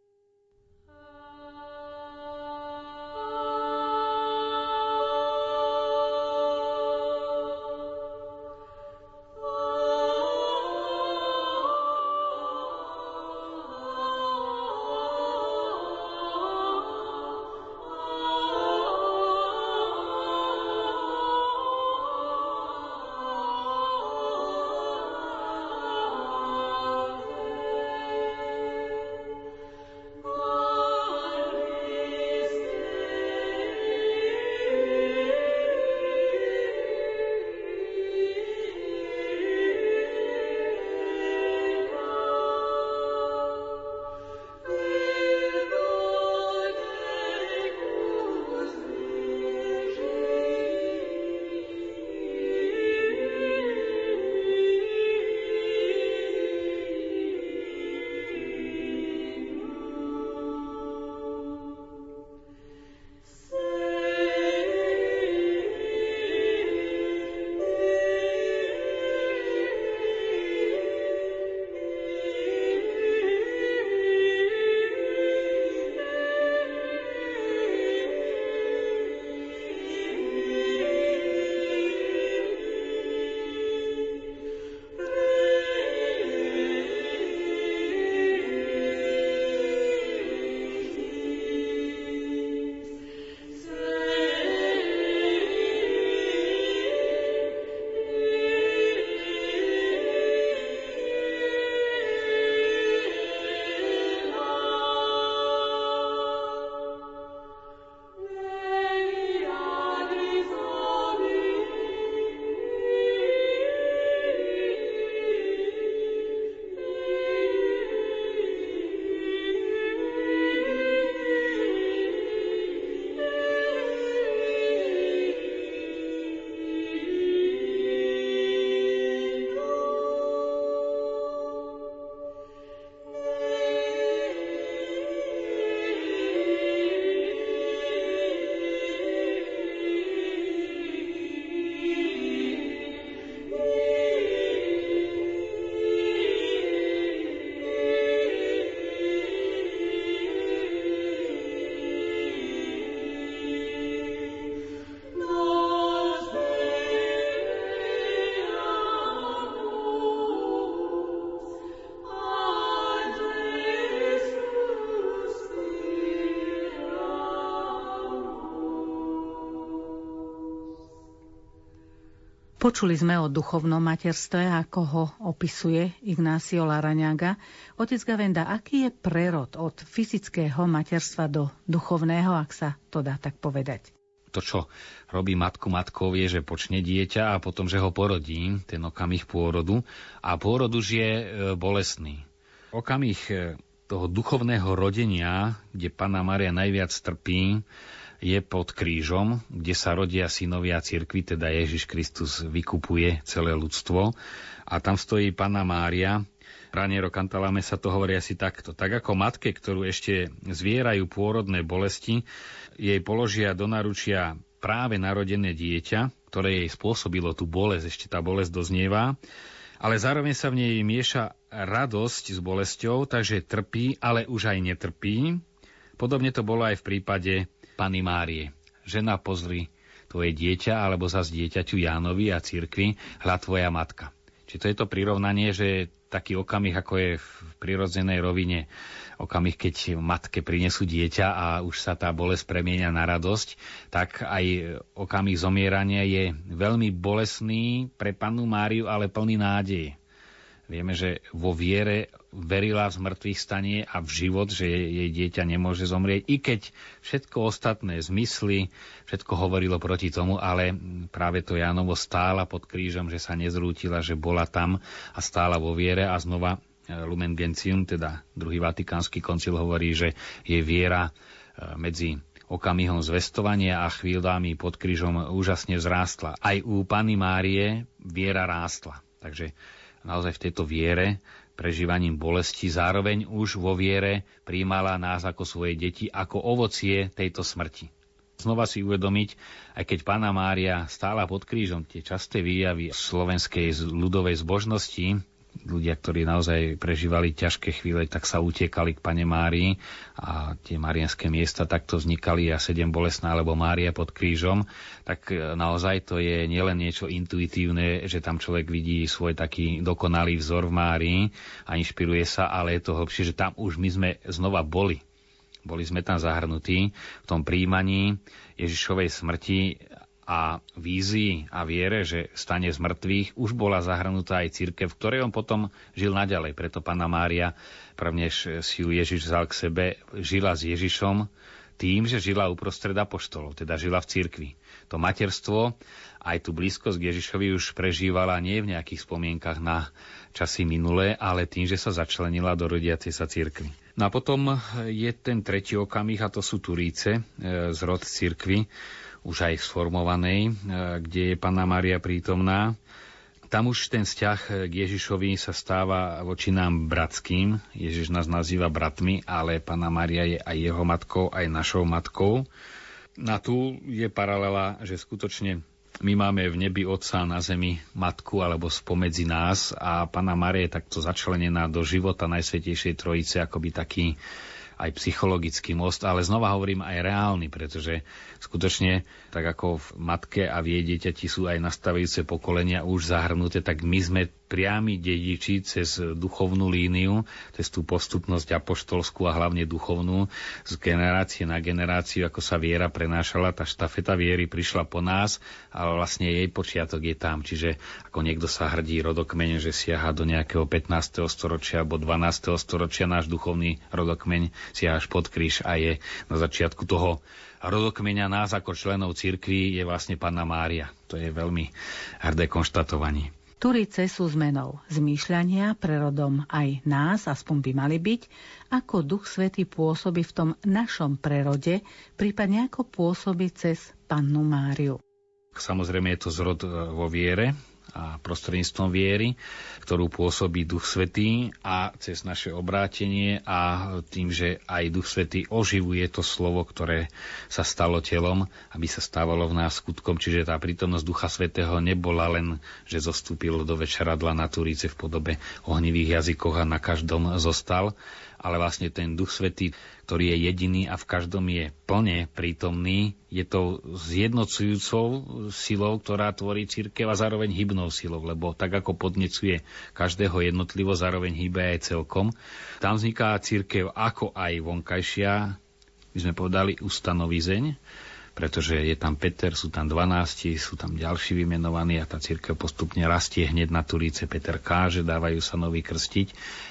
Počuli sme o duchovnom materstve, ako ho opisuje Ignácio Laraňaga. Otec Gavenda, aký je prerod od fyzického materstva do duchovného, ak sa to dá tak povedať? To, čo robí matku matkov, je, že počne dieťa a potom, že ho porodí, ten okamih pôrodu. A pôrod už je e, bolestný. Okamih e, toho duchovného rodenia, kde Pana Maria najviac trpí, je pod krížom, kde sa rodia synovia cirkvi, teda Ježiš Kristus vykupuje celé ľudstvo. A tam stojí Pana Mária. Raniero Cantalame sa to hovorí asi takto. Tak ako matke, ktorú ešte zvierajú pôrodné bolesti, jej položia do naručia práve narodené dieťa, ktoré jej spôsobilo tú bolesť, ešte tá bolesť doznieva, ale zároveň sa v nej mieša radosť s bolesťou, takže trpí, ale už aj netrpí. Podobne to bolo aj v prípade Pany Márie. Žena, pozri tvoje dieťa, alebo zas dieťaťu Jánovi a cirkvi, hľa tvoja matka. Či to je to prirovnanie, že taký okamih, ako je v prirodzenej rovine, okamih, keď matke prinesú dieťa a už sa tá bolesť premieňa na radosť, tak aj okamih zomierania je veľmi bolesný pre pannu Máriu, ale plný nádeje. Vieme, že vo viere verila v zmrtvých stanie a v život, že jej dieťa nemôže zomrieť, i keď všetko ostatné zmysly, všetko hovorilo proti tomu, ale práve to Jánovo stála pod krížom, že sa nezrútila, že bola tam a stála vo viere a znova e, Lumen Gentium, teda druhý vatikánsky koncil hovorí, že je viera e, medzi okamihom zvestovania a chvíľami pod krížom úžasne vzrástla. Aj u Pany Márie viera rástla. Takže naozaj v tejto viere, prežívaním bolesti, zároveň už vo viere príjmala nás ako svoje deti, ako ovocie tejto smrti. Znova si uvedomiť, aj keď Pána Mária stála pod krížom, tie časté výjavy slovenskej ľudovej zbožnosti, ľudia, ktorí naozaj prežívali ťažké chvíle, tak sa utiekali k Pane Márii a tie marianské miesta takto vznikali a sedem bolesná alebo Mária pod krížom, tak e, naozaj to je nielen niečo intuitívne, že tam človek vidí svoj taký dokonalý vzor v Márii a inšpiruje sa, ale je to hlbšie, že tam už my sme znova boli. Boli sme tam zahrnutí v tom príjmaní Ježišovej smrti a vízii a viere, že stane z mŕtvych, už bola zahrnutá aj církev, v ktorej on potom žil naďalej. Preto pána Mária, prvnež si ju Ježiš vzal k sebe, žila s Ježišom tým, že žila uprostred apoštolov, teda žila v cirkvi. To materstvo, aj tú blízkosť k Ježišovi už prežívala nie v nejakých spomienkach na časy minulé, ale tým, že sa začlenila do rodiacej sa cirkvi. No a potom je ten tretí okamih, a to sú Turíce e, z rod cirkvi, už aj sformovanej, e, kde je Panna Maria prítomná. Tam už ten vzťah k Ježišovi sa stáva voči nám bratským. Ježiš nás nazýva bratmi, ale Panna Maria je aj jeho matkou, aj našou matkou. Na tu je paralela, že skutočne my máme v nebi Otca na zemi matku alebo spomedzi nás a Pana Maria je takto začlenená do života Najsvetejšej Trojice, akoby taký aj psychologický most, ale znova hovorím aj reálny, pretože skutočne, tak ako v matke a v jej dieťati sú aj nastavujúce pokolenia už zahrnuté, tak my sme priami dediči cez duchovnú líniu, cez tú postupnosť apoštolskú a hlavne duchovnú, z generácie na generáciu, ako sa viera prenášala, tá štafeta viery prišla po nás, ale vlastne jej počiatok je tam. Čiže ako niekto sa hrdí rodokmeň, že siaha do nejakého 15. storočia alebo 12. storočia, náš duchovný rodokmeň siaha až pod kríž a je na začiatku toho rodokmeňa nás ako členov cirkvi je vlastne Panna Mária. To je veľmi hrdé konštatovanie. Turice sú zmenou zmýšľania prerodom aj nás, aspoň by mali byť, ako Duch Svetý pôsobí v tom našom prerode, prípadne ako pôsobí cez Pannu Máriu. Samozrejme je to zrod e, vo viere, a prostredníctvom viery, ktorú pôsobí Duch Svetý a cez naše obrátenie a tým, že aj Duch Svetý oživuje to slovo, ktoré sa stalo telom, aby sa stávalo v nás skutkom. Čiže tá prítomnosť Ducha Svetého nebola len, že zostúpil do večeradla na Turíce v podobe ohnivých jazykov a na každom zostal, ale vlastne ten Duch Svetý, ktorý je jediný a v každom je plne prítomný, je to zjednocujúcou silou, ktorá tvorí církev a zároveň hybnou silou, lebo tak ako podnecuje každého jednotlivo, zároveň hýbe aj celkom. Tam vzniká církev ako aj vonkajšia, by sme povedali, ustanovizeň, pretože je tam Peter, sú tam 12, sú tam ďalší vymenovaní a tá církev postupne rastie hneď na tulíce Peter káže, dávajú sa noví krstiť.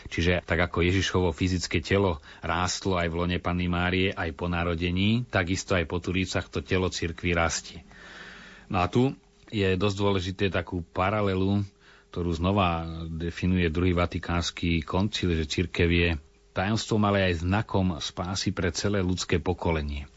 Čiže tak ako Ježišovo fyzické telo rástlo aj v lone Panny Márie, aj po narodení, takisto aj po tulícach to telo cirkvi rastie. No a tu je dosť dôležité takú paralelu, ktorú znova definuje druhý vatikánsky koncil, že církev je tajomstvom, ale aj znakom spásy pre celé ľudské pokolenie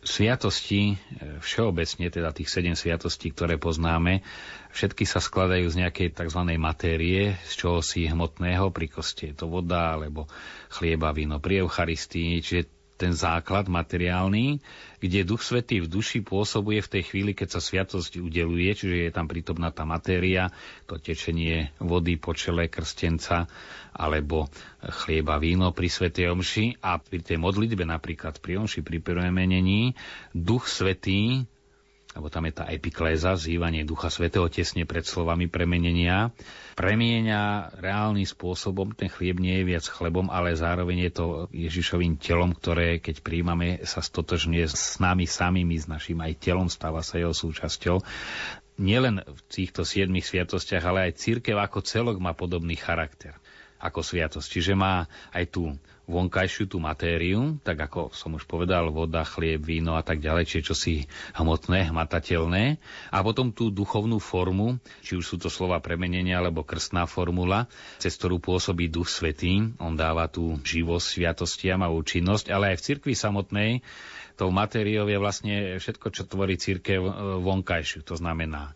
sviatosti, e, všeobecne, teda tých sedem sviatostí, ktoré poznáme, všetky sa skladajú z nejakej tzv. matérie, z čoho si hmotného, pri koste je to voda, alebo chlieba, víno pri Eucharistii, čiže ten základ materiálny, kde Duch Svetý v duši pôsobuje v tej chvíli, keď sa sviatosť udeluje, čiže je tam prítomná tá matéria, to tečenie vody po čele krstenca, alebo chlieba, víno pri Svetej Omši. A pri tej modlitbe napríklad pri Omši, pri premenení, Duch Svetý lebo tam je tá epikléza, vzývanie Ducha Svetého tesne pred slovami premenenia, premieňa reálnym spôsobom, ten chlieb nie je viac chlebom, ale zároveň je to Ježišovým telom, ktoré keď príjmame, sa stotožňuje s nami samými, s našim aj telom, stáva sa jeho súčasťou. Nielen v týchto siedmých sviatostiach, ale aj církev ako celok má podobný charakter ako sviatosť. Čiže má aj tú vonkajšiu tú matériu, tak ako som už povedal, voda, chlieb, víno a tak ďalej, čiže čosi hmotné, hmatateľné. A potom tú duchovnú formu, či už sú to slova premenenia alebo krstná formula, cez ktorú pôsobí Duch Svetý. On dáva tú živosť sviatostiam a účinnosť, ale aj v cirkvi samotnej tou matériou je vlastne všetko, čo tvorí církev e, vonkajšiu. To znamená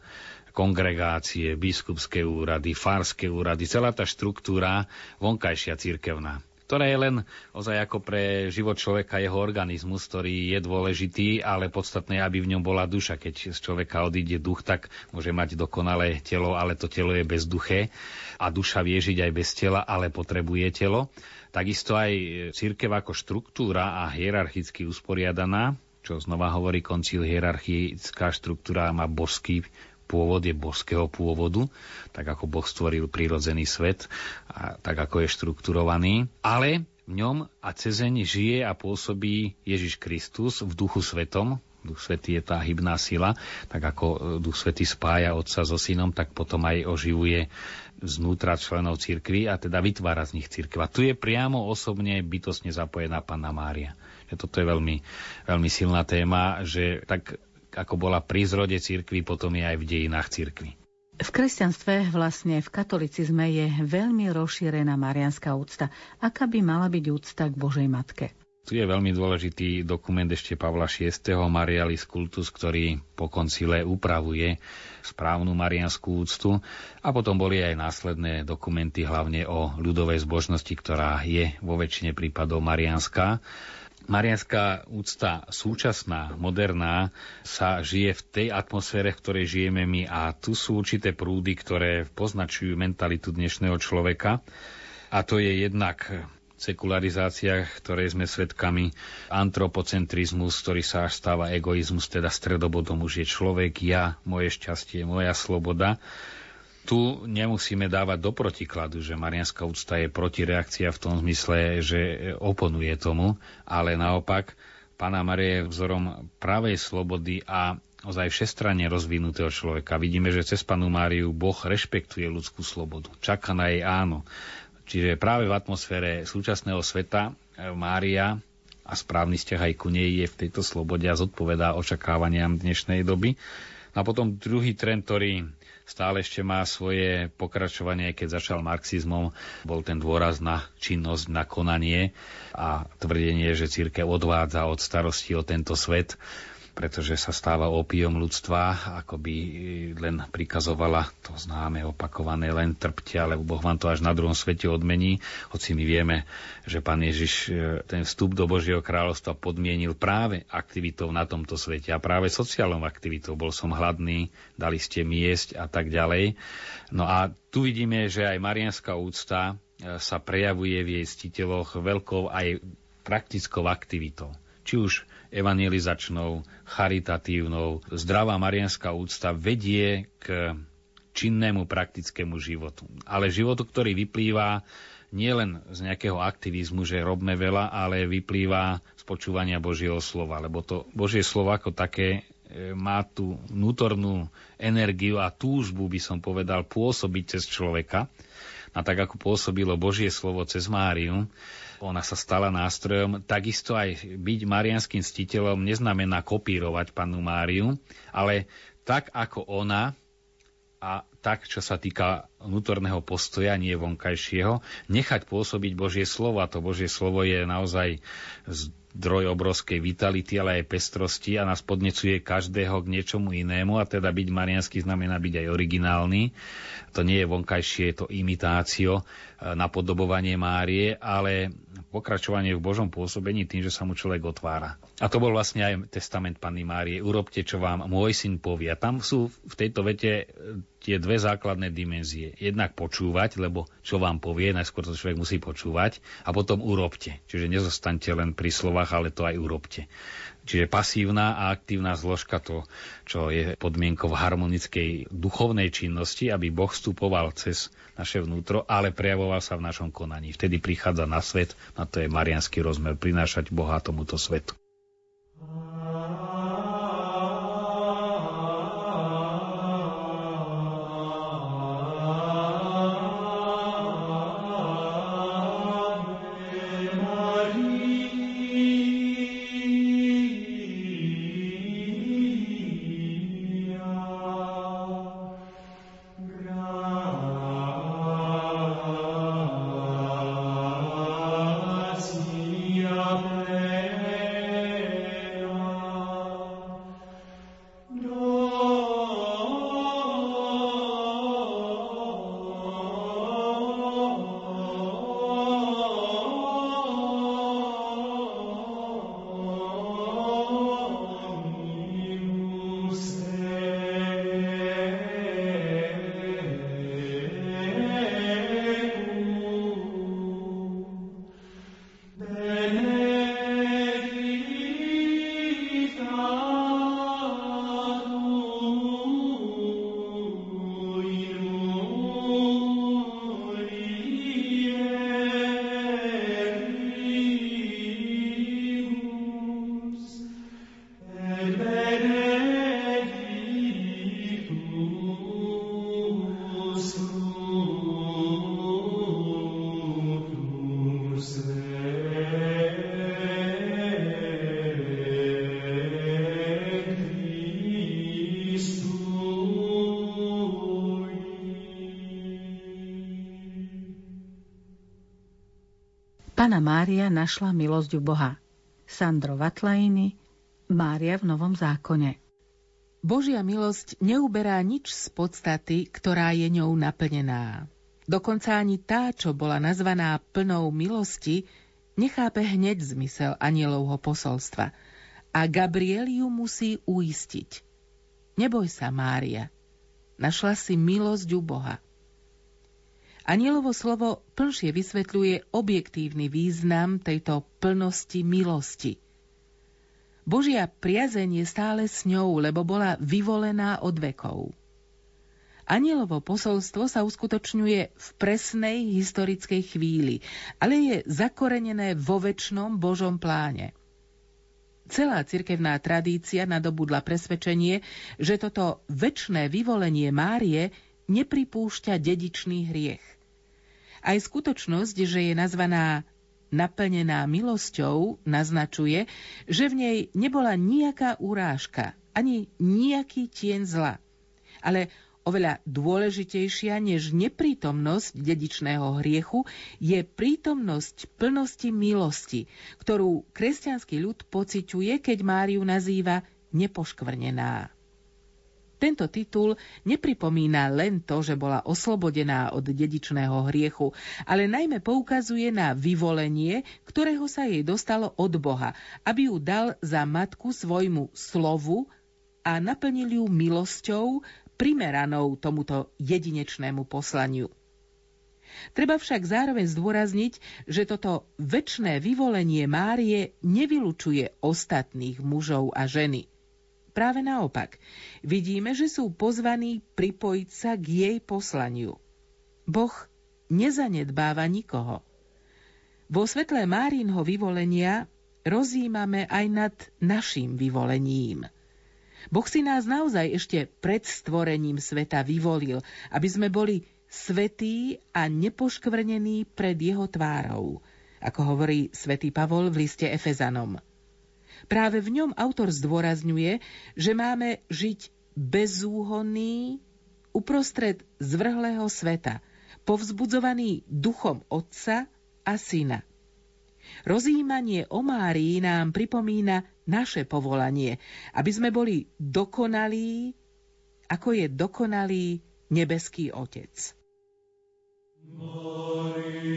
kongregácie, biskupské úrady, farské úrady, celá tá štruktúra vonkajšia církevná ktorá je len ozaj ako pre život človeka jeho organizmus, ktorý je dôležitý, ale podstatné, aby v ňom bola duša. Keď z človeka odíde duch, tak môže mať dokonalé telo, ale to telo je bezduché a duša vie žiť aj bez tela, ale potrebuje telo. Takisto aj církev ako štruktúra a hierarchicky usporiadaná, čo znova hovorí koncil, hierarchická štruktúra má božský pôvod je božského pôvodu, tak ako Boh stvoril prírodzený svet, a tak ako je štrukturovaný, ale v ňom a cezeň žije a pôsobí Ježiš Kristus v duchu svetom, Duch Svetý je tá hybná sila, tak ako e, Duch Svetý spája Otca so Synom, tak potom aj oživuje znútra členov cirkvi a teda vytvára z nich cirkev. A tu je priamo osobne bytosne zapojená Panna Mária. Toto je veľmi, veľmi silná téma, že tak ako bola pri zrode cirkvi, potom je aj v dejinách cirkvi. V kresťanstve, vlastne v katolicizme je veľmi rozšírená marianská úcta. Aká by mala byť úcta k Božej Matke? Tu je veľmi dôležitý dokument ešte Pavla VI. Marialis Cultus, ktorý po koncile upravuje správnu marianskú úctu. A potom boli aj následné dokumenty hlavne o ľudovej zbožnosti, ktorá je vo väčšine prípadov marianská. Marianská úcta súčasná, moderná, sa žije v tej atmosfére, v ktorej žijeme my. A tu sú určité prúdy, ktoré poznačujú mentalitu dnešného človeka. A to je jednak sekularizácia, ktorej sme svedkami, antropocentrizmus, ktorý sa až stáva egoizmus, teda stredobodom už je človek, ja, moje šťastie, moja sloboda tu nemusíme dávať do protikladu, že marianská úcta je protireakcia v tom zmysle, že oponuje tomu, ale naopak Pána Marie je vzorom pravej slobody a ozaj všestranne rozvinutého človeka. Vidíme, že cez Panu Máriu Boh rešpektuje ľudskú slobodu. Čaká na jej áno. Čiže práve v atmosfére súčasného sveta eh, Mária a správny vzťah aj ku nej je v tejto slobode a zodpovedá očakávaniam dnešnej doby. A potom druhý trend, ktorý stále ešte má svoje pokračovanie, keď začal marxizmom, bol ten dôraz na činnosť, na konanie a tvrdenie, že církev odvádza od starosti o tento svet pretože sa stáva opiom ľudstva, ako by len prikazovala to známe opakované len trpte, ale Boh vám to až na druhom svete odmení, hoci my vieme, že Pán Ježiš e, ten vstup do Božieho kráľovstva podmienil práve aktivitou na tomto svete a práve sociálnou aktivitou. Bol som hladný, dali ste mi jesť a tak ďalej. No a tu vidíme, že aj marianská úcta e, sa prejavuje v jej stiteľoch veľkou aj praktickou aktivitou. Či už evangelizačnou, charitatívnou. Zdravá marianská úcta vedie k činnému praktickému životu. Ale životu, ktorý vyplýva nielen z nejakého aktivizmu, že robme veľa, ale vyplýva z počúvania Božieho slova, lebo to Božie slovo ako také e, má tú vnútornú energiu a túžbu, by som povedal, pôsobiť cez človeka. A tak ako pôsobilo Božie slovo cez Máriu, ona sa stala nástrojom. Takisto aj byť marianským stiteľom neznamená kopírovať pannu Máriu, ale tak ako ona a tak, čo sa týka vnútorného postoja, nie vonkajšieho, nechať pôsobiť Božie slovo. A to Božie slovo je naozaj zdroj obrovskej vitality, ale aj pestrosti a nás podnecuje každého k niečomu inému. A teda byť marianský znamená byť aj originálny. To nie je vonkajšie, je to imitácio, napodobovanie Márie, ale pokračovanie v Božom pôsobení tým, že sa mu človek otvára. A to bol vlastne aj testament Panny Márie. Urobte, čo vám môj syn povie. A tam sú v tejto vete e, tie dve základné dimenzie. Jednak počúvať, lebo čo vám povie, najskôr to človek musí počúvať, a potom urobte. Čiže nezostaňte len pri slovách, ale to aj urobte. Čiže pasívna a aktívna zložka to, čo je podmienkou harmonickej duchovnej činnosti, aby Boh vstupoval cez naše vnútro, ale prejavoval sa v našom konaní. Vtedy prichádza na svet, na to je marianský rozmer, prinášať Boha tomuto svetu. Pana Mária našla milosť u Boha. Sandro Vatlajiny, Mária v Novom zákone. Božia milosť neuberá nič z podstaty, ktorá je ňou naplnená. Dokonca ani tá, čo bola nazvaná plnou milosti, nechápe hneď zmysel anielovho posolstva a Gabriel ju musí uistiť. Neboj sa, Mária, našla si milosť u Boha. Anielovo slovo plnšie vysvetľuje objektívny význam tejto plnosti milosti. Božia priazeň je stále s ňou, lebo bola vyvolená od vekov. Anielovo posolstvo sa uskutočňuje v presnej historickej chvíli, ale je zakorenené vo väčšnom Božom pláne. Celá cirkevná tradícia nadobudla presvedčenie, že toto väčšné vyvolenie Márie nepripúšťa dedičný hriech. Aj skutočnosť, že je nazvaná naplnená milosťou, naznačuje, že v nej nebola nejaká urážka, ani nejaký tieň zla. Ale oveľa dôležitejšia než neprítomnosť dedičného hriechu je prítomnosť plnosti milosti, ktorú kresťanský ľud pociťuje, keď Máriu nazýva nepoškvrnená. Tento titul nepripomína len to, že bola oslobodená od dedičného hriechu, ale najmä poukazuje na vyvolenie, ktorého sa jej dostalo od Boha, aby ju dal za matku svojmu slovu a naplnil ju milosťou primeranou tomuto jedinečnému poslaniu. Treba však zároveň zdôrazniť, že toto väčšné vyvolenie Márie nevylučuje ostatných mužov a ženy – Práve naopak, vidíme, že sú pozvaní pripojiť sa k jej poslaniu. Boh nezanedbáva nikoho. Vo svetle Márínho vyvolenia rozímame aj nad našim vyvolením. Boh si nás naozaj ešte pred stvorením sveta vyvolil, aby sme boli svetí a nepoškvrnení pred jeho tvárou, ako hovorí svätý Pavol v liste Efezanom. Práve v ňom autor zdôrazňuje, že máme žiť bezúhonný uprostred zvrhlého sveta, povzbudzovaný duchom Otca a Syna. Rozímanie o Márii nám pripomína naše povolanie, aby sme boli dokonalí, ako je dokonalý nebeský Otec. Maria.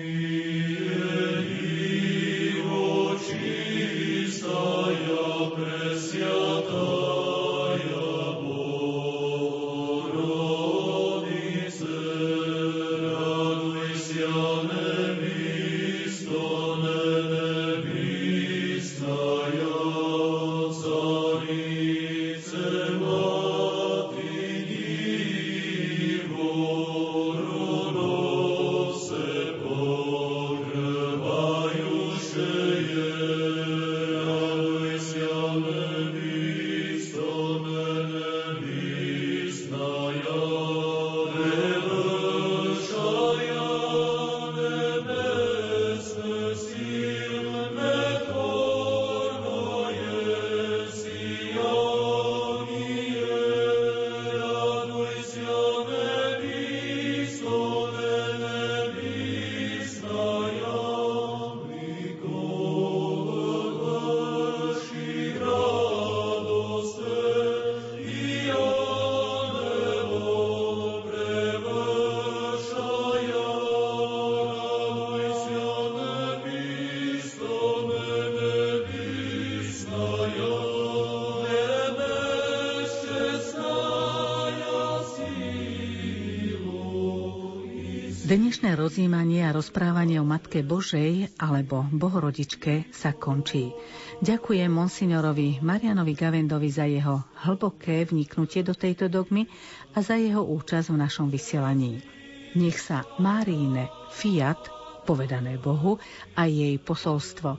Rozprávanie o Matke Božej alebo Bohorodičke sa končí. Ďakujem monsignorovi Marianovi Gavendovi za jeho hlboké vniknutie do tejto dogmy a za jeho účasť v našom vysielaní. Nech sa Máríne Fiat, povedané Bohu, a jej posolstvo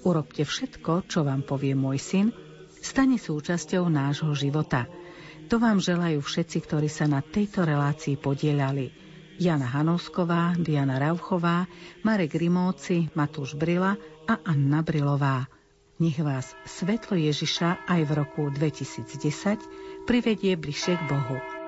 Urobte všetko, čo vám povie môj syn, stane súčasťou nášho života. To vám želajú všetci, ktorí sa na tejto relácii podielali. Jana Hanovsková, Diana Rauchová, Marek Rimóci, Matúš Brila a Anna Brilová. Nech vás svetlo Ježiša aj v roku 2010 privedie bližšie k Bohu.